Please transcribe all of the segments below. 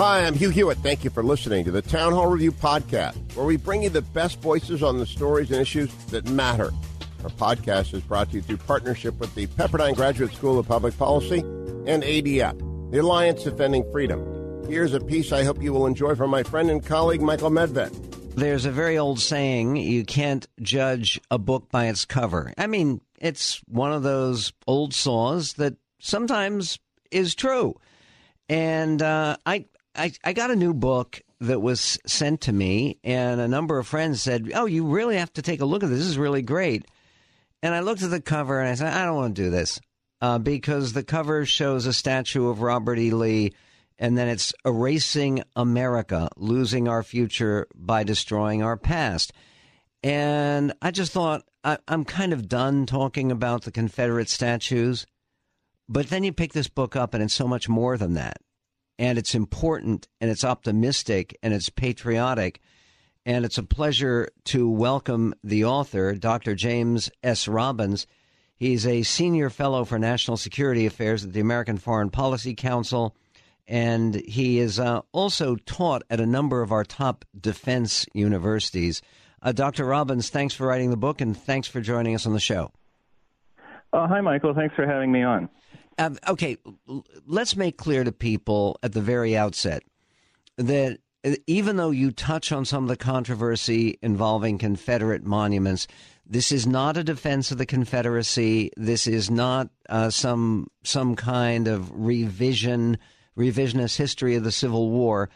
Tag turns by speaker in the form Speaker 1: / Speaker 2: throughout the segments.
Speaker 1: Hi, I'm Hugh Hewitt. Thank you for listening to the Town Hall Review Podcast, where we bring you the best voices on the stories and issues that matter. Our podcast is brought to you through partnership with the Pepperdine Graduate School of Public Policy and ADF, the Alliance Defending Freedom. Here's a piece I hope you will enjoy from my friend and colleague Michael Medved.
Speaker 2: There's a very old saying you can't judge a book by its cover. I mean, it's one of those old saws that sometimes is true. And uh, I, I, I got a new book that was sent to me, and a number of friends said, "Oh, you really have to take a look at this. This is really great." And I looked at the cover and I said, "I don't want to do this uh, because the cover shows a statue of Robert E. Lee." And then it's erasing America, losing our future by destroying our past. And I just thought, I, I'm kind of done talking about the Confederate statues. But then you pick this book up, and it's so much more than that. And it's important, and it's optimistic, and it's patriotic. And it's a pleasure to welcome the author, Dr. James S. Robbins. He's a senior fellow for national security affairs at the American Foreign Policy Council. And he is uh, also taught at a number of our top defense universities. Uh, Dr. Robbins, thanks for writing the book and thanks for joining us on the show.
Speaker 3: Uh, hi, Michael. Thanks for having me on.
Speaker 2: Um, okay, let's make clear to people at the very outset that uh, even though you touch on some of the controversy involving Confederate monuments, this is not a defense of the Confederacy. This is not uh, some some kind of revision revisionist history of the Civil War.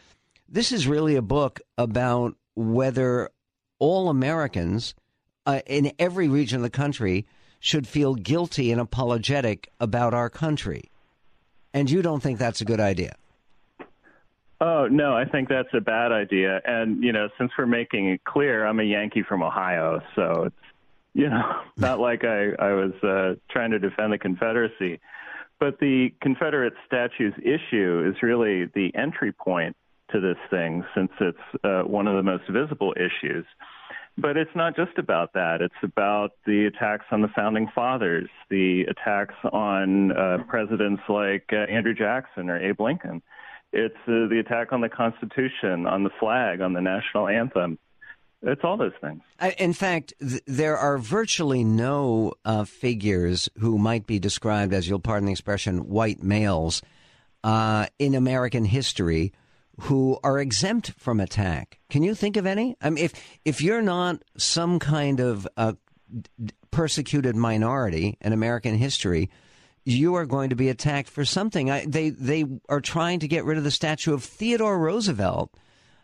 Speaker 2: This is really a book about whether all Americans uh, in every region of the country should feel guilty and apologetic about our country. And you don't think that's a good idea?
Speaker 3: Oh, no, I think that's a bad idea. And, you know, since we're making it clear, I'm a Yankee from Ohio, so it's, you know, not like I, I was uh, trying to defend the Confederacy. But the Confederate statues issue is really the entry point to this thing, since it's uh, one of the most visible issues. But it's not just about that. It's about the attacks on the founding fathers, the attacks on uh, presidents like uh, Andrew Jackson or Abe Lincoln. It's uh, the attack on the Constitution, on the flag, on the national anthem. It's all those things.
Speaker 2: In fact, th- there are virtually no uh, figures who might be described as, you'll pardon the expression, white males uh, in American history who are exempt from attack. Can you think of any? I mean, if if you're not some kind of uh, persecuted minority in American history, you are going to be attacked for something. I, they they are trying to get rid of the statue of Theodore Roosevelt,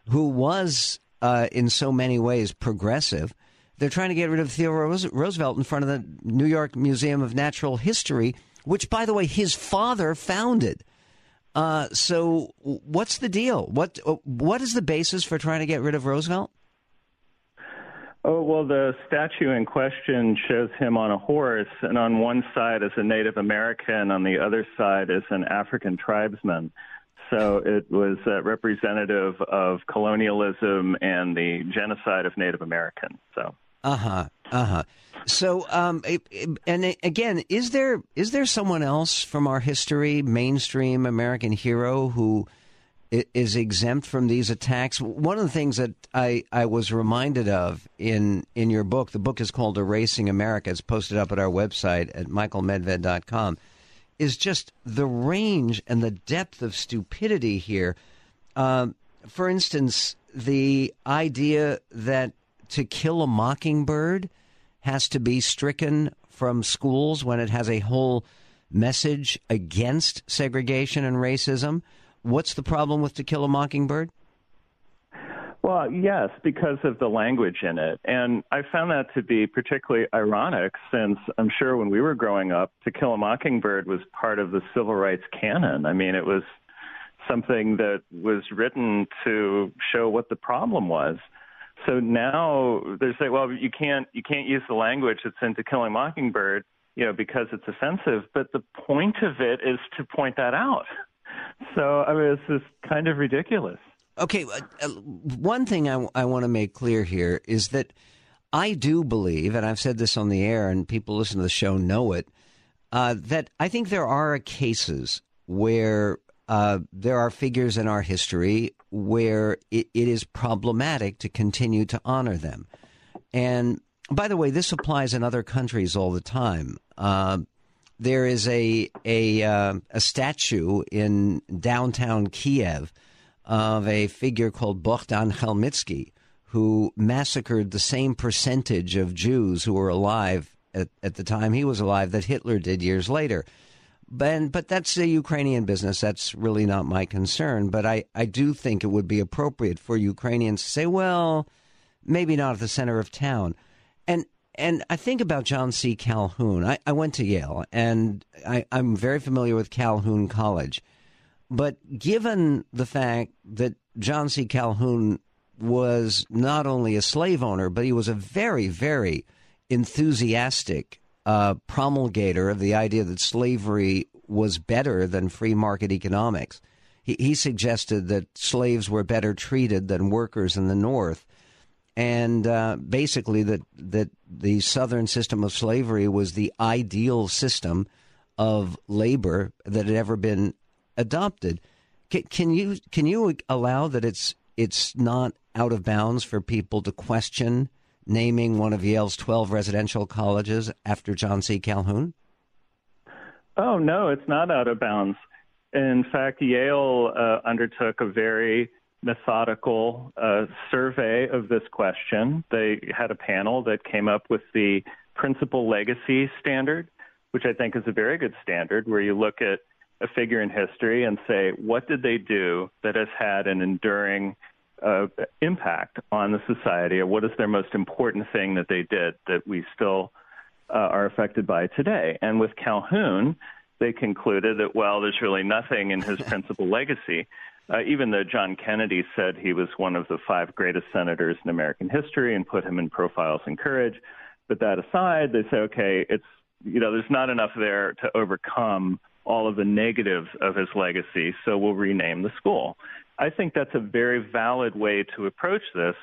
Speaker 2: who was uh, in so many ways progressive. They're trying to get rid of Theodore Roosevelt in front of the New York Museum of Natural History, which, by the way, his father founded. Uh, so, what's the deal? What uh, what is the basis for trying to get rid of Roosevelt?
Speaker 3: Oh, well, the statue in question shows him on a horse, and on one side is a Native American, on the other side is an African tribesman. So it was uh, representative of colonialism and the genocide of Native Americans. So.
Speaker 2: Uh huh. Uh huh. So, um, and again, is there is there someone else from our history, mainstream American hero, who is exempt from these attacks? One of the things that I, I was reminded of in in your book, the book is called "Erasing America." It's posted up at our website at michaelmedved.com is just the range and the depth of stupidity here. Uh, for instance, the idea that to kill a mockingbird has to be stricken from schools when it has a whole message against segregation and racism. What's the problem with To Kill a Mockingbird?
Speaker 3: Well, yes, because of the language in it. And I found that to be particularly ironic since I'm sure when we were growing up, To Kill a Mockingbird was part of the civil rights canon. I mean, it was something that was written to show what the problem was. So now they say, well, you can't you can't use the language that's in To Kill a Mockingbird, you know, because it's offensive. But the point of it is to point that out. So I mean, it's just kind of ridiculous.
Speaker 2: Okay, uh, uh one thing I, I want to make clear here is that I do believe, and I've said this on the air, and people listen to the show know it, uh, that I think there are cases where uh, there are figures in our history where it, it is problematic to continue to honor them. And by the way, this applies in other countries all the time. Uh, there is a a, uh, a statue in downtown Kiev of a figure called Bogdan Khmelnytsky, who massacred the same percentage of Jews who were alive at, at the time he was alive that Hitler did years later. But, but that's a Ukrainian business. That's really not my concern. But I, I do think it would be appropriate for Ukrainians to say, well, maybe not at the center of town. And and I think about John C. Calhoun. I, I went to Yale, and I, I'm very familiar with Calhoun College. But given the fact that John C. Calhoun was not only a slave owner, but he was a very, very enthusiastic uh, promulgator of the idea that slavery was better than free market economics. He, he suggested that slaves were better treated than workers in the North, and uh, basically that that the Southern system of slavery was the ideal system of labor that had ever been adopted. Can, can you can you allow that it's it's not out of bounds for people to question naming one of Yale's 12 residential colleges after John C. Calhoun?
Speaker 3: Oh, no, it's not out of bounds. In fact, Yale uh, undertook a very methodical uh, survey of this question. They had a panel that came up with the principal legacy standard, which I think is a very good standard, where you look at a figure in history and say, what did they do that has had an enduring uh, impact on the society, or what is their most important thing that they did that we still uh, are affected by today? And with Calhoun, they concluded that, well, there's really nothing in his principal legacy. Uh, even though John Kennedy said he was one of the five greatest senators in American history and put him in profiles in courage. But that aside, they say, okay, it's, you know, there's not enough there to overcome all of the negatives of his legacy, so we'll rename the school. I think that's a very valid way to approach this.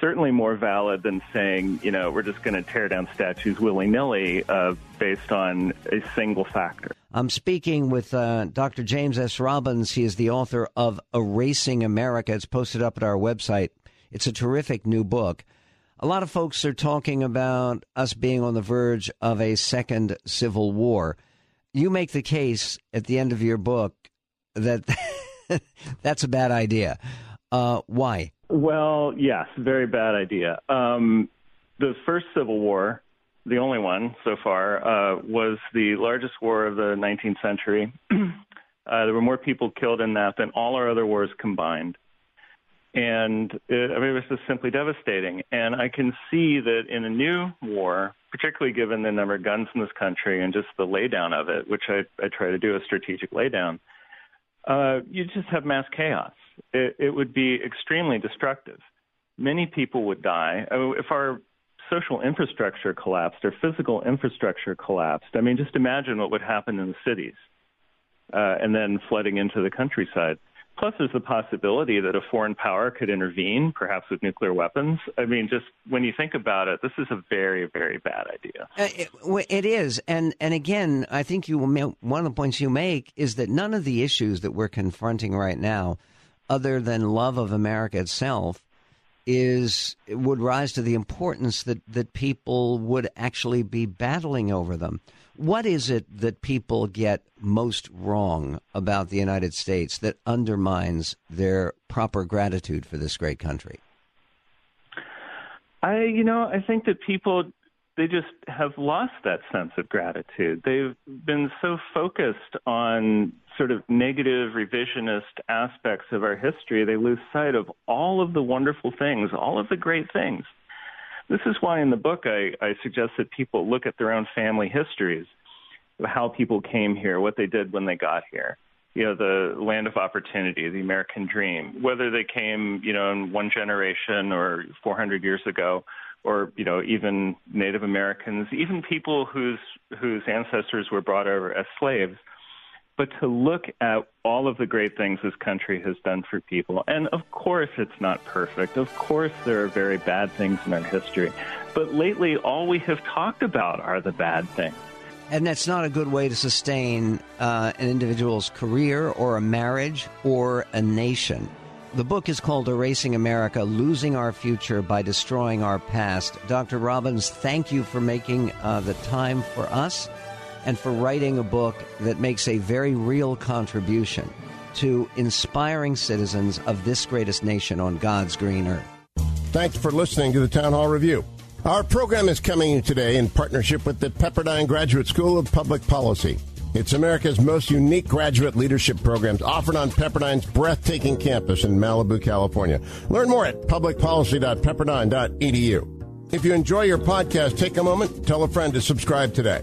Speaker 3: Certainly more valid than saying, you know, we're just going to tear down statues willy nilly uh, based on a single factor.
Speaker 2: I'm speaking with uh, Dr. James S. Robbins. He is the author of Erasing America. It's posted up at our website. It's a terrific new book. A lot of folks are talking about us being on the verge of a second civil war. You make the case at the end of your book that that's a bad idea. Uh, why?
Speaker 3: Well, yes, very bad idea. Um, the first Civil War, the only one so far, uh, was the largest war of the 19th century. uh, there were more people killed in that than all our other wars combined. And it, I mean, it was just simply devastating. And I can see that in a new war, particularly given the number of guns in this country and just the laydown of it, which I, I try to do a strategic laydown, uh, you just have mass chaos. It, it would be extremely destructive. Many people would die. If our social infrastructure collapsed, our physical infrastructure collapsed, I mean, just imagine what would happen in the cities uh, and then flooding into the countryside. Plus, there's the possibility that a foreign power could intervene, perhaps with nuclear weapons. I mean, just when you think about it, this is a very, very bad idea.
Speaker 2: Uh, it, it is, and and again, I think you one of the points you make is that none of the issues that we're confronting right now, other than love of America itself, is would rise to the importance that that people would actually be battling over them. What is it that people get most wrong about the United States that undermines their proper gratitude for this great country?
Speaker 3: I, you know, I think that people they just have lost that sense of gratitude. They've been so focused on sort of negative revisionist aspects of our history, they lose sight of all of the wonderful things, all of the great things this is why in the book I, I suggest that people look at their own family histories, how people came here, what they did when they got here. you know, the land of opportunity, the American dream, whether they came, you know, in one generation or 400 years ago, or you know, even Native Americans, even people whose whose ancestors were brought over as slaves. But to look at all of the great things this country has done for people, and of course it's not perfect. Of course there are very bad things in our history. But lately, all we have talked about are the bad things.
Speaker 2: And that's not a good way to sustain uh, an individual's career or a marriage or a nation. The book is called Erasing America Losing Our Future by Destroying Our Past. Dr. Robbins, thank you for making uh, the time for us and for writing a book that makes a very real contribution to inspiring citizens of this greatest nation on God's green earth.
Speaker 1: Thanks for listening to the Town Hall Review. Our program is coming today in partnership with the Pepperdine Graduate School of Public Policy. It's America's most unique graduate leadership programs offered on Pepperdine's breathtaking campus in Malibu, California. Learn more at publicpolicy.pepperdine.edu. If you enjoy your podcast, take a moment, tell a friend to subscribe today.